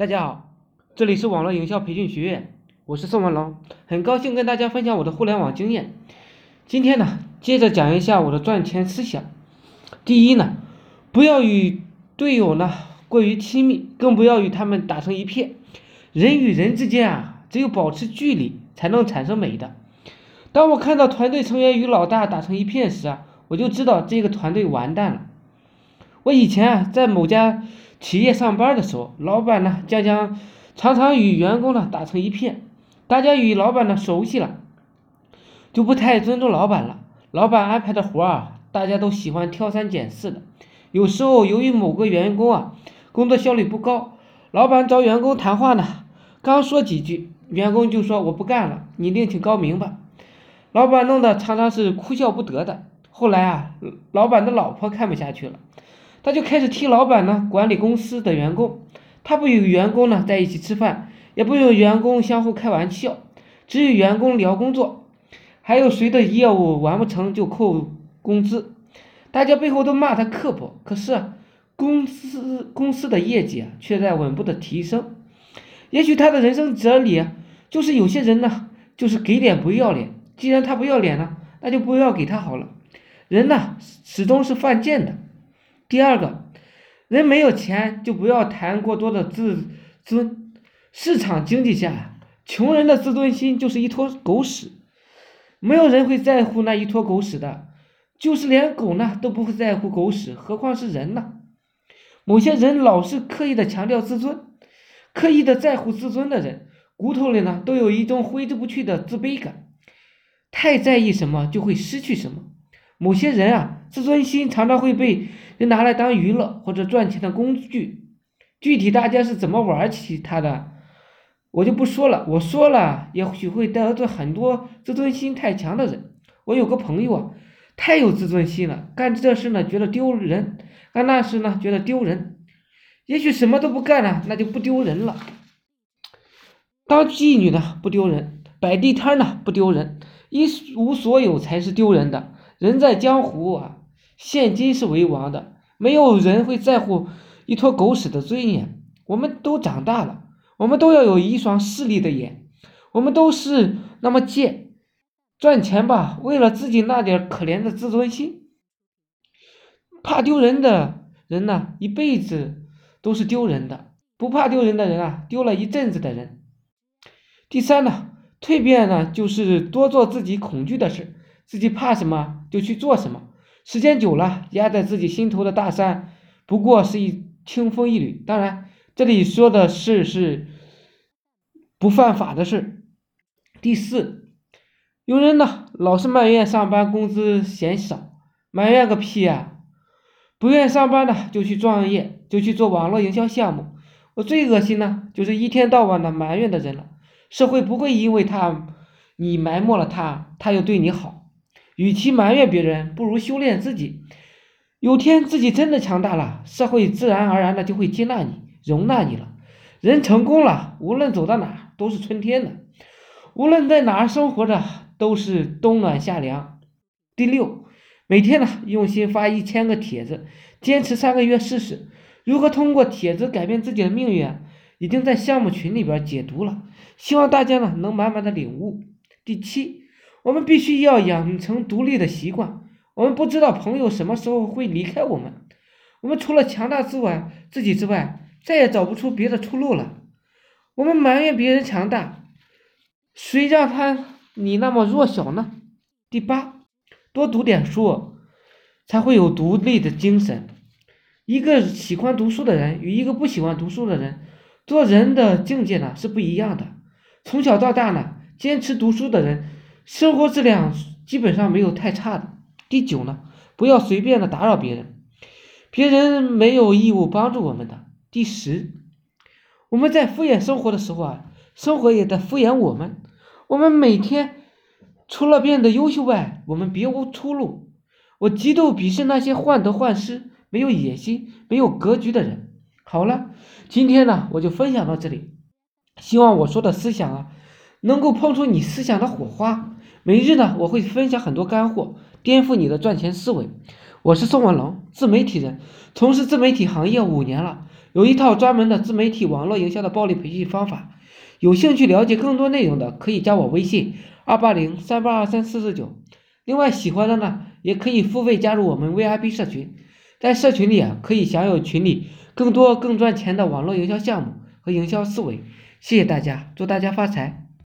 大家好，这里是网络营销培训学院，我是宋文龙，很高兴跟大家分享我的互联网经验。今天呢，接着讲一下我的赚钱思想。第一呢，不要与队友呢过于亲密，更不要与他们打成一片。人与人之间啊，只有保持距离，才能产生美的。当我看到团队成员与老大打成一片时啊，我就知道这个团队完蛋了。我以前啊，在某家企业上班的时候，老板呢将将常常与员工呢打成一片，大家与老板呢熟悉了，就不太尊重老板了。老板安排的活啊，大家都喜欢挑三拣四的。有时候由于某个员工啊工作效率不高，老板找员工谈话呢，刚说几句，员工就说我不干了，你另请高明吧。老板弄得常常是哭笑不得的。后来啊，老板的老婆看不下去了。他就开始替老板呢管理公司的员工，他不与员工呢在一起吃饭，也不与员工相互开玩笑，只与员工聊工作，还有谁的业务完不成就扣工资，大家背后都骂他刻薄，可是公司公司的业绩啊却在稳步的提升。也许他的人生哲理就是有些人呢就是给脸不要脸，既然他不要脸呢，那就不要给他好了。人呢始终是犯贱的。第二个，人没有钱就不要谈过多的自尊。市场经济下，穷人的自尊心就是一坨狗屎，没有人会在乎那一坨狗屎的，就是连狗呢都不会在乎狗屎，何况是人呢？某些人老是刻意的强调自尊，刻意的在乎自尊的人，骨头里呢都有一种挥之不去的自卑感，太在意什么就会失去什么。某些人啊，自尊心常常会被就拿来当娱乐或者赚钱的工具。具体大家是怎么玩起他的，我就不说了。我说了，也许会得罪很多自尊心太强的人。我有个朋友啊，太有自尊心了，干这事呢觉得丢人，干那事呢觉得丢人。也许什么都不干了，那就不丢人了。当妓女呢不丢人，摆地摊呢不丢人，一无所有才是丢人的。人在江湖啊，现金是为王的，没有人会在乎一坨狗屎的尊严。我们都长大了，我们都要有一双势利的眼，我们都是那么贱，赚钱吧，为了自己那点可怜的自尊心。怕丢人的人呢，一辈子都是丢人的；不怕丢人的人啊，丢了一阵子的人。第三呢，蜕变呢，就是多做自己恐惧的事。自己怕什么就去做什么，时间久了，压在自己心头的大山，不过是一清风一缕。当然，这里说的是是不犯法的事。第四，有人呢老是埋怨上班工资嫌少，埋怨个屁呀！不愿上班的就去创业，就去做网络营销项目。我最恶心呢，就是一天到晚的埋怨的人了。社会不会因为他你埋没了他，他又对你好。与其埋怨别人，不如修炼自己。有天自己真的强大了，社会自然而然的就会接纳你、容纳你了。人成功了，无论走到哪都是春天的，无论在哪儿生活着都是冬暖夏凉。第六，每天呢用心发一千个帖子，坚持三个月试试。如何通过帖子改变自己的命运，已经在项目群里边解读了，希望大家呢能满满的领悟。第七。我们必须要养成独立的习惯。我们不知道朋友什么时候会离开我们，我们除了强大之外，自己之外，再也找不出别的出路了。我们埋怨别人强大，谁让他你那么弱小呢？第八，多读点书，才会有独立的精神。一个喜欢读书的人与一个不喜欢读书的人，做人的境界呢是不一样的。从小到大呢，坚持读书的人。生活质量基本上没有太差的。第九呢，不要随便的打扰别人，别人没有义务帮助我们的。第十，我们在敷衍生活的时候啊，生活也在敷衍我们。我们每天除了变得优秀外，我们别无出路。我极度鄙视那些患得患失、没有野心、没有格局的人。好了，今天呢，我就分享到这里。希望我说的思想啊，能够碰出你思想的火花。每日呢，我会分享很多干货，颠覆你的赚钱思维。我是宋文龙，自媒体人，从事自媒体行业五年了，有一套专门的自媒体网络营销的暴力培训方法。有兴趣了解更多内容的，可以加我微信二八零三八二三四四九。另外，喜欢的呢，也可以付费加入我们 VIP 社群，在社群里啊，可以享有群里更多更赚钱的网络营销项目和营销思维。谢谢大家，祝大家发财！